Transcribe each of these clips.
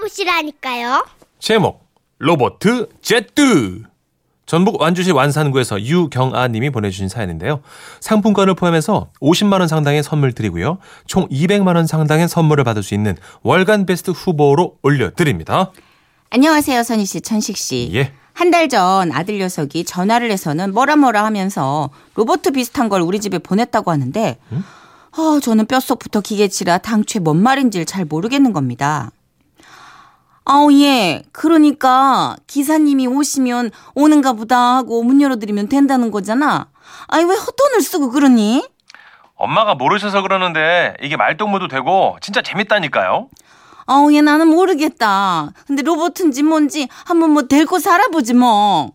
들어보시라니까요. 제목 로보트 제트 전북 완주시 완산구에서 유경아 님이 보내주신 사연인데요. 상품권을 포함해서 50만 원 상당의 선물 드리고요. 총 200만 원 상당의 선물을 받을 수 있는 월간 베스트 후보로 올려드립니다. 안녕하세요, 선희 씨, 천식 씨. 예. 한 달 전 아들 녀석이 전화를 해서는 뭐라 뭐라 하면서 로봇 비슷한 걸 우리 집에 보냈다고 하는데, 아, 저는 뼛속부터 기계치라 당최 뭔 말인지를 잘 모르겠는 겁니다. 아우, 예. 그러니까 기사님이 오시면 오는가 보다 하고 문 열어드리면 된다는 거잖아. 아니, 왜 헛돈을 쓰고 그러니? 엄마가 모르셔서 그러는데 이게 말동무도 되고 진짜 재밌다니까요. 아우, 얘 나는 모르겠다. 근데 로봇인지 뭔지 한번 뭐 데리고 살아보지 뭐.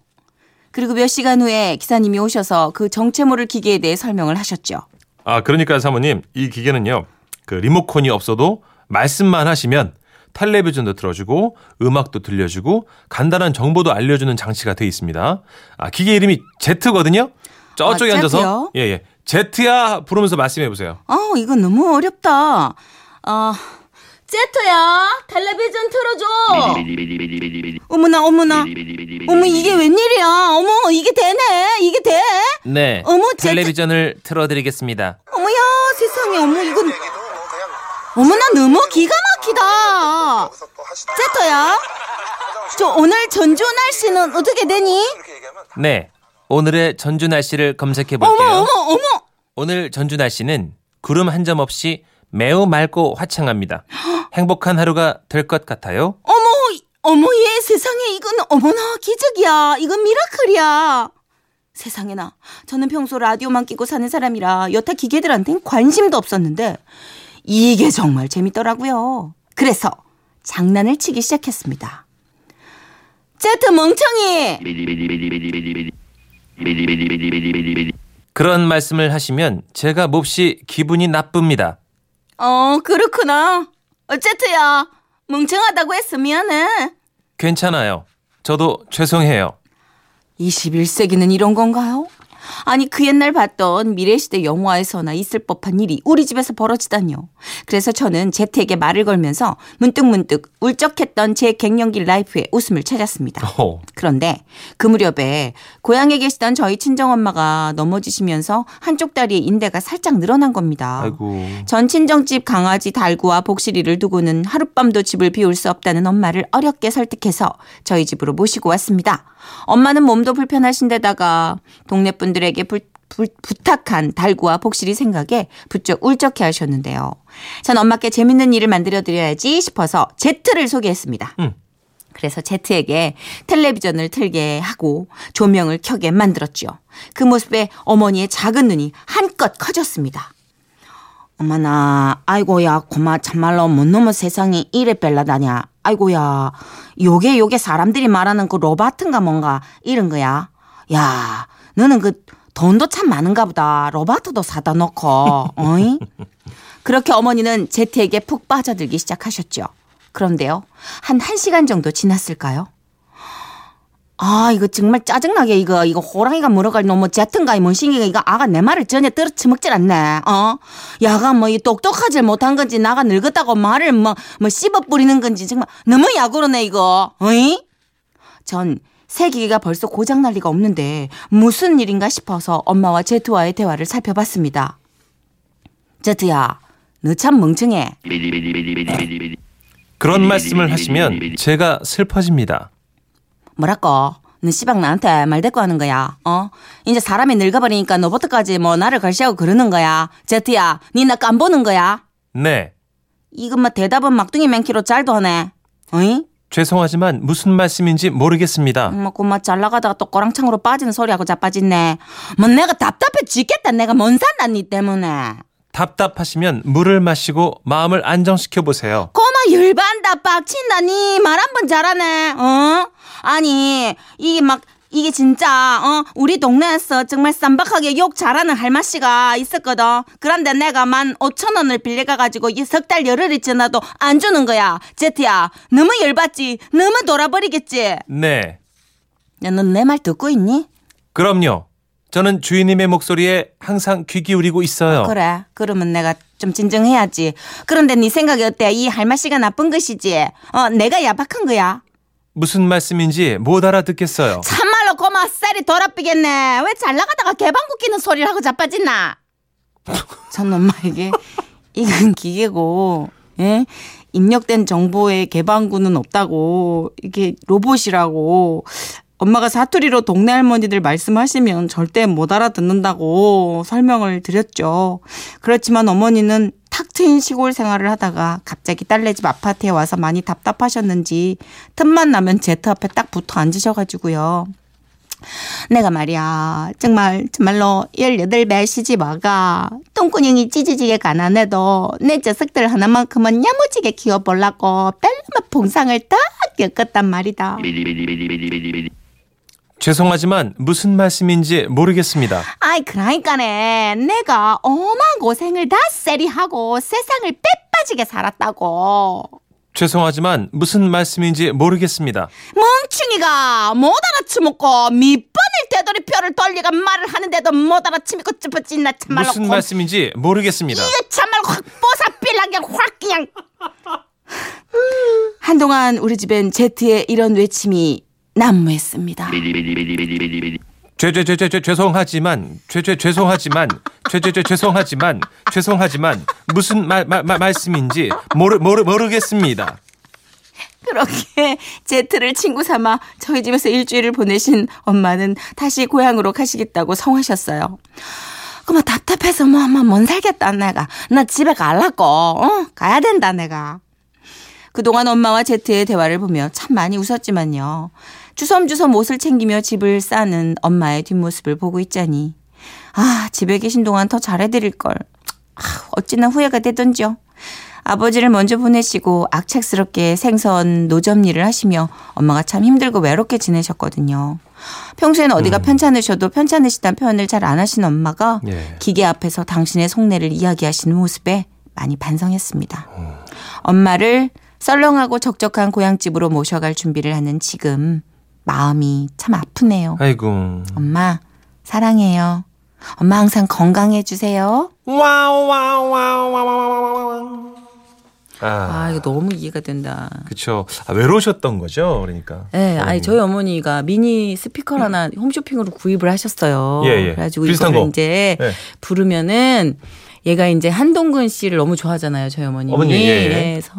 그리고 몇 시간 후에 기사님이 오셔서 그 정체 모를 기계에 대해 설명을 하셨죠. 아 그러니까 사모님 이 기계는요 그 리모컨이 없어도 말씀만 하시면 텔레비전도 틀어주고 음악도 들려주고 간단한 정보도 알려주는 장치가 되어 있습니다. 아 기계 이름이 제트거든요. 저쪽에 아, 앉아서? 예예 제트야 부르면서 말씀해 보세요. 아, 이거 너무 어렵다. 아, 제트야, 텔레비전 틀어줘. 어머나, 어머나. 어머, 이게 웬일이야. 어머, 이게 되네. 이게 돼. 네. 어머, 제트- 텔레비전을 틀어드리겠습니다. 어머야, 세상에, 어머, 이건. 어머나, 너무 기가 막 히다. 제트야, 저 오늘 전주 날씨는 어떻게 되니? 네. 오늘의 전주 날씨를 검색해 어머, 어머, 어머. 오늘 전주 날씨는 구름 한 점 없이 매우 맑고 화창합니다. 행복한 하루가 될 것 같아요. 어머, 어머, 얘 세상에 이건 어머나 기적이야. 이건 미라클이야. 세상에나 저는 평소 라디오만 끼고 사는 사람이라 여타 기계들한텐 관심도 없었는데 이게 정말 재밌더라고요. 그래서 장난을 치기 시작했습니다. 제트 멍청이! 그런 말씀을 하시면 제가 몹시 기분이 나쁩니다. 어, 그렇구나. 어, 제트야, 멍청하다고 했어. 미안해. 괜찮아요. 저도 죄송해요. 21세기는 이런 건가요? 아니 그 옛날 봤던 미래시대 영화에서나 있을 법한 일이 우리 집에서 벌어지다니요. 그래서 저는 제트에게 말을 걸면서 문득문득 울적했던 제 갱년기 라이프에 웃음을 찾았습니다. 어, 그런데 그 무렵에 고향에 계시던 저희 친정엄마가 넘어지시면서 한쪽 다리의 인대가 살짝 늘어난 겁니다. 아이고. 전 친정집 강아지 달구와 복실이를 두고는 하룻밤도 집을 비울 수 없다는 엄마를 어렵게 설득해서 저희 집으로 모시고 왔습니다. 엄마는 몸도 불편하신 데다가 동네 분 들에게 불- 불- 부탁한 달구와 복실이 생각에 부쩍 울적해 하셨는데요. 전 엄마께 재밌는 일을 만들어 드려야지 싶어서 제트를 소개했습니다. 음. 그래서 제트에게 텔레비전을 틀게 하고 조명을 켜게 만들었죠. 그 모습에 어머니의 작은 눈이 한껏 커졌습니다. 어머나, 아이고야, 고마, 참말로 못 넘어 세상이 이래 뺄라다냐. 아이고야, 요게 요게 사람들이 말하는 그 로바트인가 뭔가 이런 거야. 야, 너는 그 돈도 참 많은가 보다. 로바트도 사다 놓고, 어이? 그렇게 어머니는 제트에게 푹 빠져들기 시작하셨죠. 그런데요, 한 1시간 정도 지났을까요? 아, 이거 정말 짜증나게, 이거, 이거 호랑이가 물어갈 놈 뭐 제트인가, 이 뭔싱이가 이거 아가 내 말을 전혀 떨어치 먹질 않네, 어? 야가 뭐, 이 똑똑하질 못한 건지, 나가 늙었다고 말을 뭐, 뭐 씹어 뿌리는 건지, 정말 너무 야구로네, 이거, 어이? 전 세기계가 벌써 고장 날 리가 없는데, 무슨 일인가 싶어서 엄마와 제트와의 대화를 살펴봤습니다. 제트야, 너 참 멍청해. 그런 말씀을 하시면 제가 슬퍼집니다. 뭐랄까? 너 씨방 나한테 말 대꾸 하는 거야. 어? 이제 사람이 늙어버리니까 너부터까지 뭐 나를 걸시하고 그러는 거야. 제트야, 니나 깜보는 거야? 네. 이건 뭐 대답은 막둥이 맨키로 잘도 하네. 어이? 죄송하지만 무슨 말씀인지 모르겠습니다. 뭐, 그마 잘 나가다가 또 꼬랑창으로 빠지는 소리하고 자빠졌네. 뭐 내가 답답해 죽겠다. 내가 뭔 산다, 니 때문에. 답답하시면 물을 마시고 마음을 안정시켜 보세요. 고마 열받다 빡친다 니 말 한 번 잘하네 어 아니 이게 막 이게 진짜 어 우리 동네에서 정말 쌈박하게 욕 잘하는 할머니가 있었거든 그런데 내가 만 오천 원을 빌려가가지고 이 석 달 열흘이 지나도 안 주는 거야 제트야 너무 열받지 너무 돌아버리겠지 네. 넌내 말 듣고 있니 그럼요. 저는 주인님의 목소리에 항상 귀 기울이고 있어요. 그래 그러면 내가 좀좀 진정해야지. 그런데 네 생각이 어때? 이 할마씨가 나쁜 것이지. 어, 내가 야박한 거야. 무슨 말씀인지 못 알아듣겠어요. 참말로 고마 쌀이 돌아삐겠네. 왜 잘 나가다가 개방구 끼는 소리를 하고 자빠졌나? 전 엄마에게 이건 기계고, 예? 입력된 정보에 개방구는 없다고, 이게 로봇이라고, 엄마가 사투리로 동네 할머니들 말씀하시면 절대 못 알아듣는다고 설명을 드렸죠. 그렇지만 어머니는 탁 트인 시골 생활을 하다가 갑자기 딸네 집 아파트에 와서 많이 답답하셨는지 틈만 나면 제트 앞에 딱 붙어 앉으셔가지고요. 내가 말이야 정말 정말로 18배 시집 와가 똥구녕이 찌지지게 가난해도 내 녀석들 하나만큼은 야무지게 키워보려고 별로 봉상을 다 겪었단 말이다. 죄송하지만 무슨 말씀인지 모르겠습니다. 아이 그러니까네 내가 어마한 고생을 다 세리하고 세상을 빼빠지게 살았다고. 죄송하지만 무슨 말씀인지 모르겠습니다. 멍충이가 못 알아치먹고 밑번을 되돌이표를 돌리가 말을 하는데도 못 알아치미고 ጭ뿌찐나 참말로 무슨 고- 말씀인지 모르겠습니다. 이거 참말로 확 뽀사필하게 확 그냥 한동안 우리 집엔 제트의 이런 외침이 난무했습니다. 죄죄죄죄죄 죄송하지만 죄죄 죄송하지만 죄죄죄 죄송하지만 죄송하지만 무슨 말, 말, 말 말씀인지 모르 모르 모르겠습니다. 그렇게 제트를 친구 삼아 저희 집에서 일주일을 보내신 엄마는 다시 고향으로 가시겠다고 성하셨어요. 그뭐 답답해서 뭐 엄마 못 살겠다 내가. 나 집에 갈라고. 어? 가야 된다 내가. 그동안 엄마와 제트의 대화를 보며 참 많이 웃었지만요 주섬주섬 옷을 챙기며 집을 싸는 엄마의 뒷모습을 보고 있자니 아 집에 계신 동안 더 잘해드릴 걸 아, 어찌나 후회가 되던지요. 아버지를 먼저 보내시고 악착스럽게 생선 노점 일을 하시며 엄마가 참 힘들고 외롭게 지내셨거든요. 평소에는 어디가 편찮으셔도 편찮으시다는 표현을 잘 안 하신 엄마가 예. 기계 앞에서 당신의 속내를 이야기하시는 모습에 많이 반성했습니다. 엄마를 썰렁하고 적적한 고향집으로 모셔갈 준비를 하는 지금 마음이 참 아프네요. 아이고. 엄마 사랑해요. 엄마 항상 건강해 주세요. 와와와와와와. 아, 아 이거 너무 이해가 된다. 그쵸. 아, 외로우셨던 거죠, 그러니까. 네, 아니 저희 어머니가 미니 스피커 하나 홈쇼핑으로 구입을 하셨어요. 예, 예. 그래가지고 비슷한 이거를 거. 이제 예. 부르면은 얘가 이제 한동근 씨를 너무 좋아하잖아요, 저희 어머님이. 어머니, 예, 예. 그래서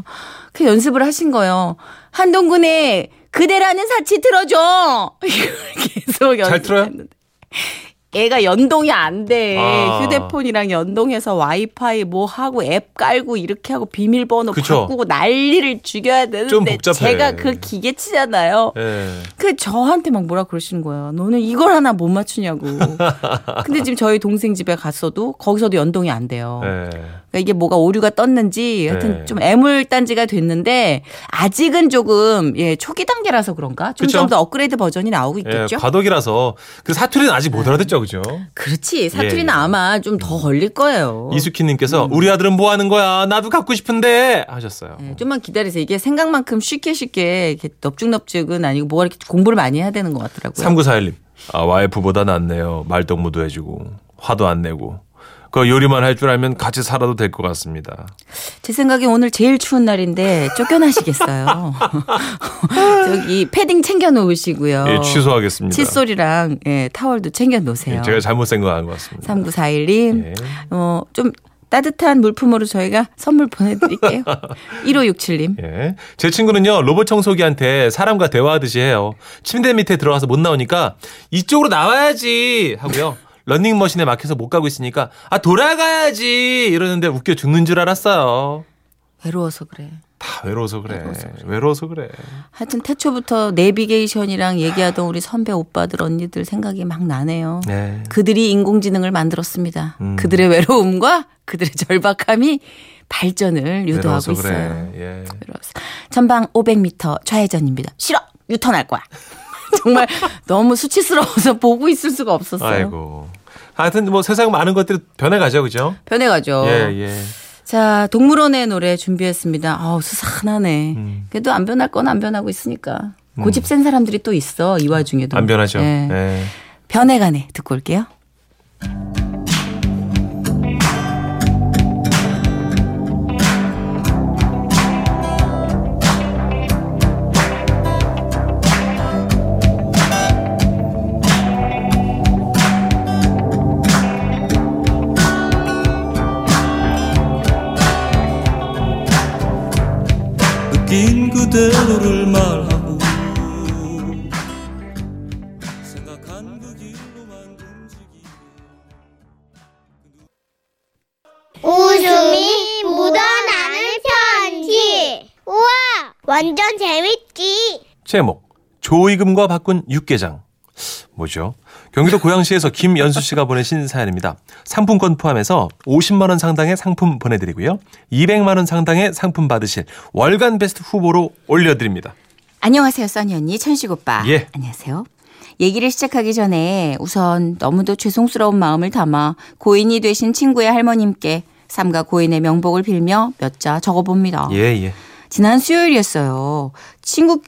그 연습을 하신 거예요. 한동근의 그대라는 사치 들어줘. 이걸 계속 잘 틀어요? 얘가 연동이 안 돼. 아. 휴대폰이랑 연동해서 와이파이 뭐 하고 앱 깔고 이렇게 하고 비밀번호 그쵸. 바꾸고 난리를 죽여야 좀 되는데 복잡해. 제가 그 기계치잖아요. 예. 그 저한테 막 뭐라 그러시는 거예요. 너는 이걸 하나 못 맞추냐고. 근데 지금 저희 동생 집에 갔어도 거기서도 연동이 안 돼요. 예. 그러니까 이게 뭐가 오류가 떴는지 하여튼 네. 좀 애물단지가 됐는데 아직은 조금 예 초기 단계라서 그런가 좀 더 업그레이드 버전이 나오고 예, 있겠죠. 과도기라서 그 사투리는 아직 못 알아듣죠, 그죠? 그렇지 사투리는 예. 아마 좀 더 걸릴 거예요. 이수키님께서 우리 아들은 뭐 하는 거야? 나도 갖고 싶은데 하셨어요. 예, 좀만 기다리세요. 이게 생각만큼 쉽게 쉽게 이렇게 넙죽넙죽은 아니고 뭐가 이렇게 공부를 많이 해야 되는 것 같더라고요. 3941님. 아, 와이프보다 낫네요. 말동무도 해주고 화도 안 내고. 그 요리만 할 줄 알면 같이 살아도 될 것 같습니다. 제 생각에 오늘 제일 추운 날인데 쫓겨나시겠어요. 저기 패딩 챙겨 놓으시고요. 예, 취소하겠습니다. 칫솔이랑 예, 타월도 챙겨 놓으세요. 예, 제가 잘못 생각한 것 같습니다. 3941님. 예. 어, 좀 따뜻한 물품으로 저희가 선물 보내드릴게요. 1567님. 예. 제 친구는요, 로봇 청소기한테 사람과 대화하듯이 해요. 침대 밑에 들어가서 못 나오니까 이쪽으로 나와야지 하고요. 런닝머신에 막혀서 못 가고 있으니까 아, 돌아가야지 이러는데 웃겨 죽는 줄 알았어요. 외로워서 그래. 다 외로워서 그래. 외로워서 그래. 하여튼 태초부터 내비게이션이랑 얘기하던 우리 선배 오빠들 언니들 생각이 막 나네요. 네. 그들이 인공지능을 만들었습니다. 음. 그들의 외로움과 그들의 절박함이 발전을 유도하고 외로워서 있어요. 그래. 예. 외로워서. 전방 500m 좌회전입니다. 싫어! 유턴할 거야. 정말 너무 수치스러워서 보고 있을 수가 없었어요. 아이고. 하여튼 뭐 세상 많은 것들이 변해가죠, 그죠? 변해가죠. 예, 예. 자, 동물원의 노래 준비했습니다. 아우, 수상하네. 음. 그래도 안 변할 건 안 변하고 있으니까. 고집 센 사람들이 또 있어, 이 와중에도. 안 변하죠. 예. 예. 변해가네. 듣고 올게요. 그대로를 말하고 생각한 그 길로만 움직이고 웃음이 묻어나는 편지. 우와, 완전 재밌지. 제목 조이금과 바꾼 육개장 뭐죠? 경기도 고양시에서 김연수 씨가 보내신 사연입니다. 상품권 포함해서 50만 원 상당의 상품 보내드리고요. 200만 원 상당의 상품 받으실 월간 베스트 후보로 올려드립니다. 안녕하세요, 써니 언니, 천식 오빠. 예. 안녕하세요. 얘기를 시작하기 전에 우선 너무도 죄송스러운 마음을 담아 고인이 되신 친구의 할머님께 삼가 고인의 명복을 빌며 몇 자 적어봅니다. 예, 예. 지난 수요일이었어요. 친구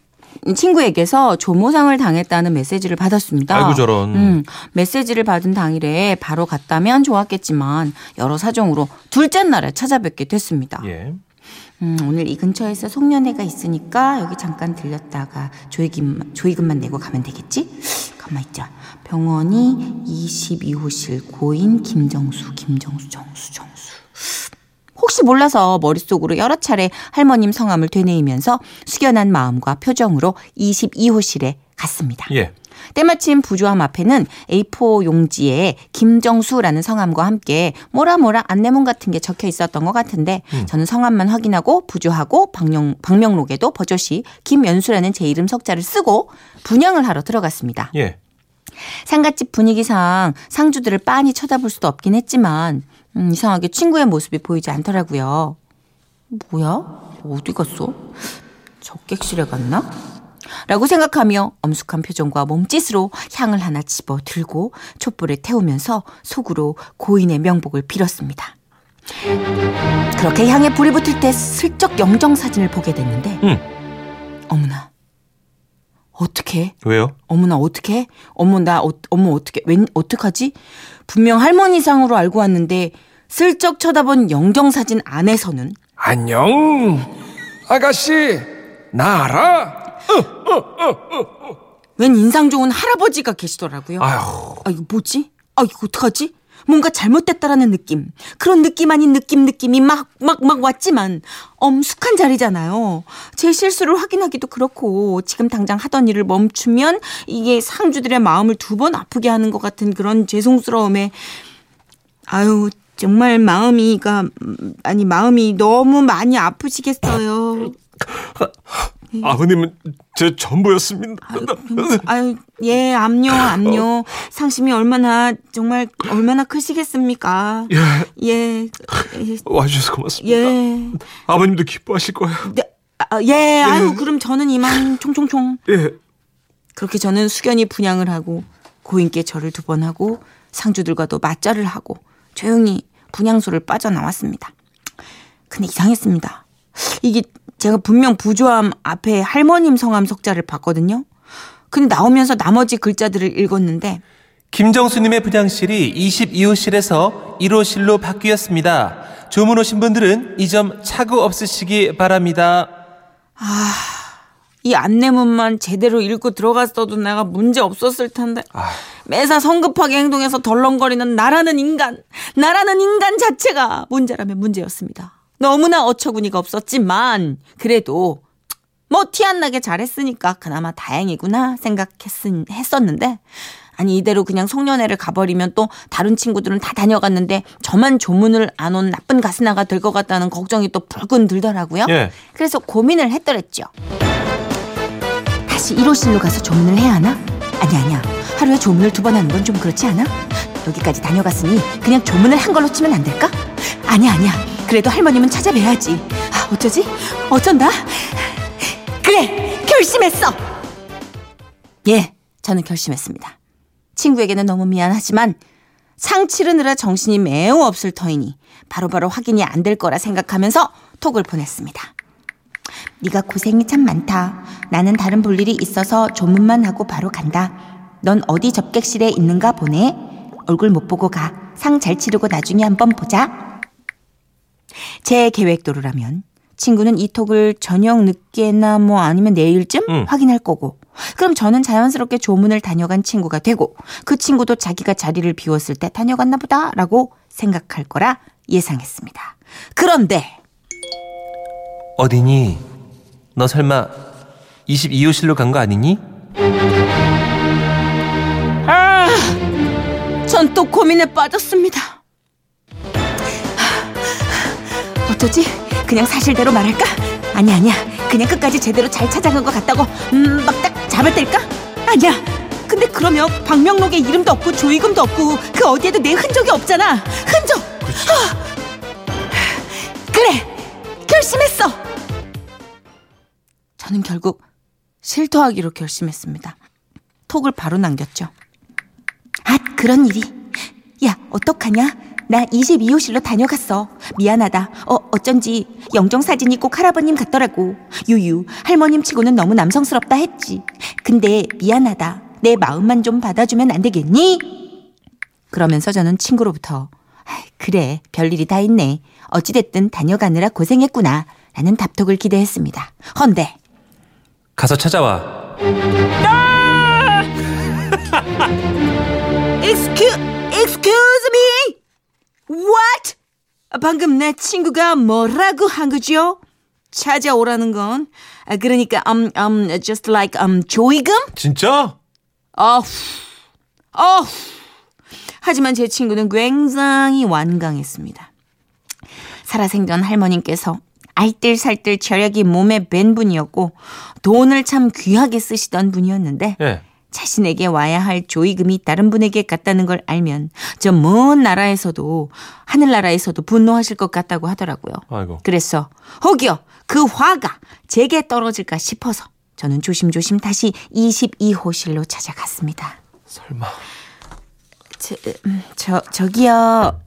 친구에게서 조모상을 당했다는 메시지를 받았습니다. 아이고, 저런. 음, 메시지를 받은 당일에 바로 갔다면 좋았겠지만 여러 사정으로 둘째 날에 찾아뵙게 됐습니다. 예. 음, 오늘 이 근처에서 송년회가 있으니까 여기 잠깐 들렸다가 조이금, 조이금만 내고 가면 되겠지? 가만 있자. 병원이 22호실 고인 김정수, 김정수, 정수, 정수. 혹시 몰라서 머릿속으로 여러 차례 할머님 성함을 되뇌이면서 숙연한 마음과 표정으로 22호실에 갔습니다. 예. 때마침 부조함 앞에는 A4 용지에 김정수라는 성함과 함께 뭐라 뭐라 안내문 같은 게 적혀 있었던 것 같은데 저는 성함만 확인하고 부조하고 방명, 방명록에도 버젓이 김연수라는 제 이름 석자를 쓰고 분양을 하러 들어갔습니다. 예. 상갓집 분위기상 상주들을 빤히 쳐다볼 수도 없긴 했지만 음, 이상하게 친구의 모습이 보이지 않더라고요. 뭐야? 어디 갔어? 적객실에 갔나? 라고 생각하며 엄숙한 표정과 몸짓으로 향을 하나 집어 들고 촛불에 태우면서 속으로 고인의 명복을 빌었습니다. 그렇게 향에 불이 붙을 때 슬쩍 영정 사진을 보게 됐는데 응. 어머나 어떻게 왜요? 어머나 어떻게? 어머 나 어, 어머 어떻게? 웬 어떡하지? 분명 할머니상으로 알고 왔는데 슬쩍 쳐다본 영정 사진 안에서는 안녕. 아가씨, 나 알아? 웬 인상 좋은 할아버지가 계시더라고요. 아휴. 아 이거 뭐지? 아 이거 어떡하지? 뭔가 잘못됐다라는 느낌. 그런 느낌 아닌 느낌 느낌이 막 막 막 왔지만 엄숙한 자리잖아요. 제 실수를 확인하기도 그렇고 지금 당장 하던 일을 멈추면 이게 상주들의 마음을 두 번 아프게 하는 것 같은 그런 죄송스러움에 아유 정말 마음이가 음, 아니 마음이 너무 많이 아프시겠어요. 아버님은 제 전부였습니다. 아유, 예, 압류, 압류. 상심이 얼마나, 정말, 얼마나 크시겠습니까? 예, 예, 와주셔서 고맙습니다. 예. 아버님도 기뻐하실 거예요. 네, 아, 예, 아유, 그럼 저는 이만 총총총. 예. 그렇게 저는 수견이 분양을 하고, 고인께 절을 두 번 하고, 상주들과도 맞절을 하고, 조용히 분양소를 빠져나왔습니다. 근데 이상했습니다. 이게 제가 분명 부조함 앞에 할머님 성함 석자를 봤거든요. 근데 나오면서 나머지 글자들을 읽었는데 김정수님의 분양실이 22호실에서 1호실로 바뀌었습니다. 주문 오신 분들은 이점 착오 없으시기 바랍니다. 이 안내문만 제대로 읽고 들어갔어도 내가 문제 없었을 텐데 아. 매사 성급하게 행동해서 덜렁거리는 나라는 인간 나라는 인간 자체가 문제라면 문제였습니다. 너무나 어처구니가 없었지만 그래도 뭐 티 안 나게 잘했으니까 그나마 다행이구나 생각했었는데 아니 이대로 그냥 송년회를 가버리면 또 다른 친구들은 다 다녀갔는데 저만 조문을 안 온 나쁜 가스나가 될 것 같다는 걱정이 또 불끈 들더라고요. 예. 그래서 고민을 했더랬죠. 다시 1호실로 가서 조문을 해야 하나? 아니 아니야. 하루에 조문을 두 번 하는 건 좀 그렇지 않아? 여기까지 다녀갔으니 그냥 조문을 한 걸로 치면 안 될까? 아니야 아니야. 그래도 할머님은 찾아뵈야지. 아, 어쩌지? 어쩐다? 그래 결심했어. 예, 저는 결심했습니다. 친구에게는 너무 미안하지만 상 치르느라 정신이 매우 없을 터이니 바로 바로 확인이 안 될 거라 생각하면서 톡을 보냈습니다. 네가 고생이 참 많다. 나는 다른 볼 일이 있어서 조문만 하고 바로 간다. 넌 어디 접객실에 있는가 보네. 얼굴 못 보고 가. 상 잘 치르고 나중에 한번 보자. 제 계획대로라면 친구는 이 톡을 저녁 늦게나 뭐 아니면 내일쯤 응. 확인할 거고 그럼 저는 자연스럽게 조문을 다녀간 친구가 되고 그 친구도 자기가 자리를 비웠을 때 다녀갔나 보다라고 생각할 거라 예상했습니다. 그런데 어디니? 너 설마 22호실로 간 거 아니니? 전또 고민에 빠졌습니다. 어쩌지? 그냥 사실대로 말할까? 아니 아니야. 그냥 끝까지 제대로 잘 찾아간 것 같다고 음, 막 딱 잡아댈까? 아니야. 근데 그러면 박명록에 이름도 없고 조이금도 없고 그 어디에도 내 흔적이 없잖아. 흔적. 아! 그래. 결심했어. 저는 결국 실토하기로 결심했습니다. 톡을 바로 남겼죠. 아, 그런 일이. 야, 어떡하냐? 나 22호실로 다녀갔어. 미안하다. 어, 어쩐지 영정 사진이 꼭 할아버님 같더라고. 유유, 할머님 치고는 너무 남성스럽다 했지. 근데 미안하다. 내 마음만 좀 받아주면 안 되겠니? 그러면서 저는 친구로부터 그래, 별일이 다 있네. 어찌됐든 다녀가느라 고생했구나. 라는 답톡을 기대했습니다. 헌데 가서 찾아와. Excuse, excuse? What? 방금 내 친구가 뭐라고 한 거죠? 찾아오라는 건 아, 그러니까 um um just like um 조이금? 진짜? 어후, 어후. 하지만 제 친구는 굉장히 완강했습니다. 살아생전 할머님께서 알뜰살뜰 저력이 몸에 밴 분이었고 돈을 참 귀하게 쓰시던 분이었는데 예. 자신에게 와야 할 조이금이 다른 분에게 갔다는 걸 알면 저 먼 나라에서도 하늘나라에서도 분노하실 것 같다고 하더라고요. 아이고. 그래서 혹여 그 화가 제게 떨어질까 싶어서 저는 조심조심 다시 22호실로 찾아갔습니다. 설마. 저, 음, 저 저기요.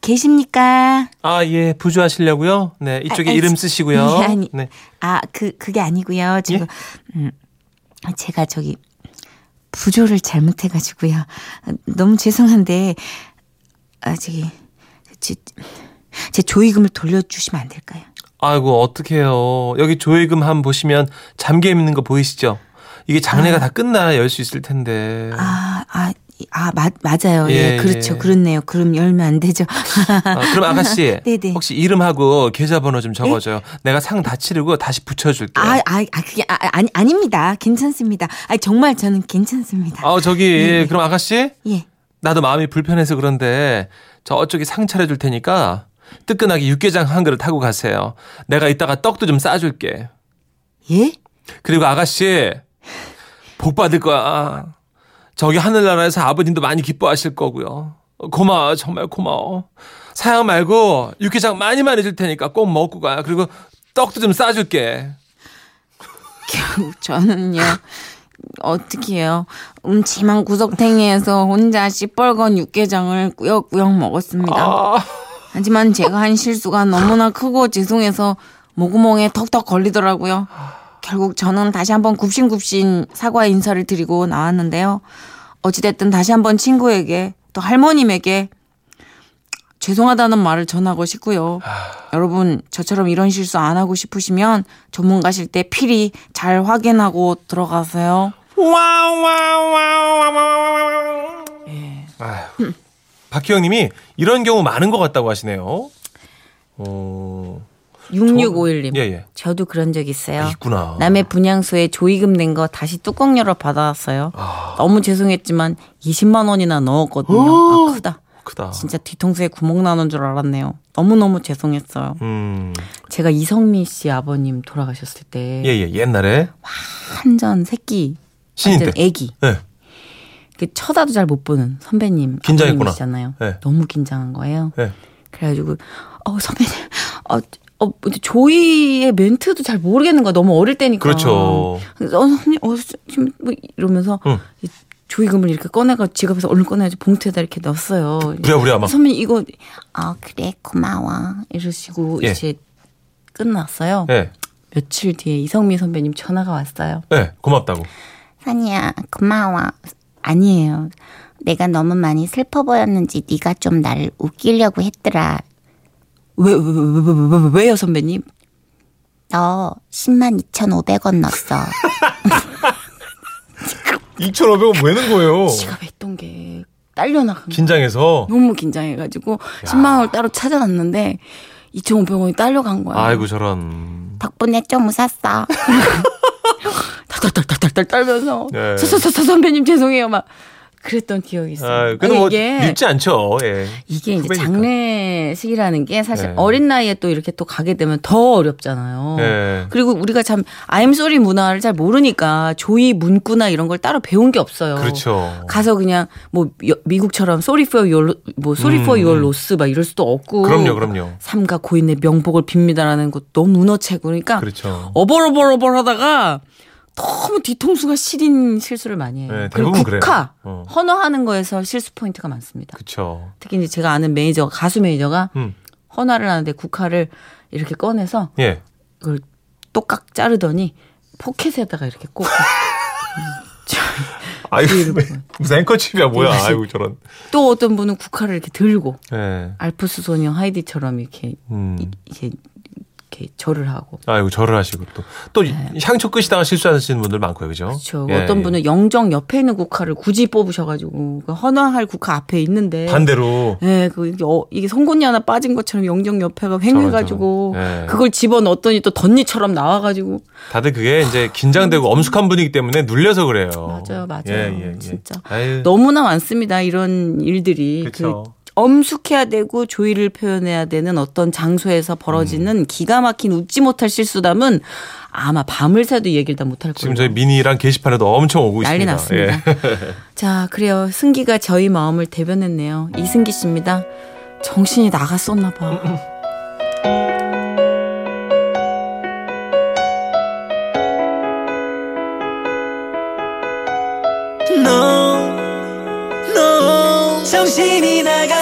계십니까? 아, 예. 부주하시려고요? 네. 이쪽에 아, 아, 이름 저- 쓰시고요. 네, 아니, 네. 아, 그 그게 아니고요. 저 예? 음, 제가 저기 부조를 잘못해 가지고요. 너무 죄송한데 아, 저기 제, 제 조이금을 돌려 주시면 안 될까요? 아이고, 어떡해요. 여기 조회금 한 보시면 잠겨 있는 거 보이시죠? 이게 장례가 다 끝나야 열 수 있을 텐데. 아, 아, 아, 맞, 맞아요. 예, 예, 그렇죠. 예. 그렇네요. 그럼 열면 안 되죠. 아, 그럼 아가씨. 네네. 혹시 이름하고 계좌번호 좀 적어줘요. 내가 상 다 치르고 다시 붙여줄게요. 아, 아, 아, 그게, 아, 아니, 아닙니다. 괜찮습니다. 아, 정말 저는 괜찮습니다. 아, 저기, 네. 그럼 아가씨? 예. 나도 마음이 불편해서 그런데 저쪽에 상 차려줄 테니까 뜨끈하게 육개장 한 그릇 하고 가세요. 내가 이따가 떡도 좀 싸줄게. 예? 그리고 아가씨, 복 받을 거야. 저기 하늘나라에서 아버님도 많이 기뻐하실 거고요. 고마워, 정말 고마워. 사양 말고 육개장 많이 많이 줄 테니까 꼭 먹고 가. 그리고 떡도 좀 싸줄게. 결국 저는요. 어떻게 해요? 음침한 구석탱이에서 혼자 시뻘건 육개장을 꾸역꾸역 먹었습니다. 아, 하지만 제가 한 실수가 너무나 크고 죄송해서 목구멍에 턱턱 걸리더라고요. 결국 저는 다시 한번 굽신굽신 사과 인사를 드리고 나왔는데요. 어찌됐든 다시 한번 친구에게 또 할머님에게 죄송하다는 말을 전하고 싶고요. 여러분, 저처럼 이런 실수 안 하고 싶으시면 전문가실 때 필히 잘 확인하고 들어가세요. 아휴. 박희영님이 이런 경우 많은 것 같다고 하시네요. 어, 6651님. 예, 예. 저도 그런 적 있어요. 아, 있구나. 남의 분양소에 조의금 낸 거 다시 뚜껑 열어 받아왔어요. 아. 너무 죄송했지만 20만 원이나 넣었거든요. 아, 크다. 크다. 진짜 뒤통수에 구멍 나는 줄 알았네요. 너무너무 죄송했어요. 음, 제가 이성미 씨 아버님 돌아가셨을 때 예, 예. 옛날에 한전 새끼 신인 때. 완전 애기 예. 그 쳐다도 잘 못 보는 선배님 긴장했구나. 아버님이시잖아요. 네. 너무 긴장한 거예요. 예. 그래가지고 어 선배님 어, 어 조이의 멘트도 잘 모르겠는 거야. 너무 어릴 때니까. 그렇죠. 그래서 어 선배님 어 지금 뭐 이러면서 응. 이 조이금을 이렇게 꺼내가 지갑에서 얼른 꺼내가지고 봉투에다 이렇게 넣었어요. 부랴부랴 막. 선배님 이거 아 그래 고마워 이러시고 예. 이제 끝났어요. 예. 며칠 뒤에 이성미 선배님 전화가 왔어요. 예. 고맙다고. 선이야 고마워. 아니에요. 내가 너무 많이 슬퍼 보였는지 네가 좀 나를 웃기려고 했더라. 왜, 왜, 왜, 왜, 왜, 왜, 왜요 선배님? 너 10만 2,500원 넣었어. 2,500원 왜는 거예요? 지갑에 있던 게 딸려나간 거. 긴장해서. 너무 긴장해가지고 10만 원을 따로 찾아놨는데 2,500원이 딸려간 거예요. 아이고 저런. 덕분에 좀 웃었어. 탈탈탈탈탈 떨면서 네. 서서 서 선배님 죄송해요 막 그랬던 기억이 있어요. 아, 근데 뭐 이게 밉지 않죠. 예. 이게 이제 후배니까. 장례식이라는 게 사실 네. 어린 나이에 또 이렇게 또 가게 되면 더 어렵잖아요. 네. 그리고 우리가 참 아임소리 문화를 잘 모르니까 조이 문구나 이런 걸 따로 배운 게 없어요. 그렇죠. 가서 그냥 뭐 여- 미국처럼 sorry for your 뭐 for 음, your 음. loss 막 이럴 수도 없고 그럼요, 그럼요. 삼가 고인의 명복을 빕니다라는 것도 너무 문어체고 그러니까 그렇죠. 어벌어벌어벌 하다가 너무 뒤통수가 시린 실수를 많이 해요. 네, 대부분 국화 그래요. 어. 헌화하는 거에서 실수 포인트가 많습니다. 그렇죠. 특히 이제 제가 아는 매니저 가수 매니저가 음. 헌화를 하는데 국화를 이렇게 꺼내서 예. 그걸 똑깍 자르더니 포켓에다가 이렇게 꼭 아이고 뒤로 무슨 handkerchief이야 뭐야. 뒤로 아이고 저런. 또 어떤 분은 국화를 이렇게 들고 예. 알프스 소녀 하이디처럼 이렇게 음. 이렇게 이렇게 절을 하고 아이고 절을 하시고 또또 향초 끝이다가 실수하시는 분들 많고요, 그죠? 네. 그렇죠. 예, 어떤 예. 분은 영정 옆에 있는 국화를 굳이 뽑으셔가지고 그 헌화할 국화 앞에 있는데 반대로 예, 그 이게, 어, 이게 송곳니 하나 빠진 것처럼 영정 옆에가 횡해가지고. 예. 그걸 집어 넣었더니 또 덧니처럼 나와가지고 다들 그게 이제 긴장되고 엄숙한 분위기 때문에 눌려서 그래요. 맞아요, 맞아요. 예, 예, 예. 진짜. 아유, 너무나 많습니다. 이런 일들이. 그쵸. 그 엄숙해야 되고 조의를 표현해야 되는 어떤 장소에서 벌어지는 음. 기가 막힌 웃지 못할 실수담은 아마 밤을 새도 얘기를 다 못할 거예요. 지금 저희 미니랑 게시판에도 엄청 오고 난리 있습니다. 났습니다. 예. 자, 그래요. 승기가 저희 마음을 대변했네요. 이승기 씨입니다. 정신이 나갔었나 봐. 너, 너 정신이 나가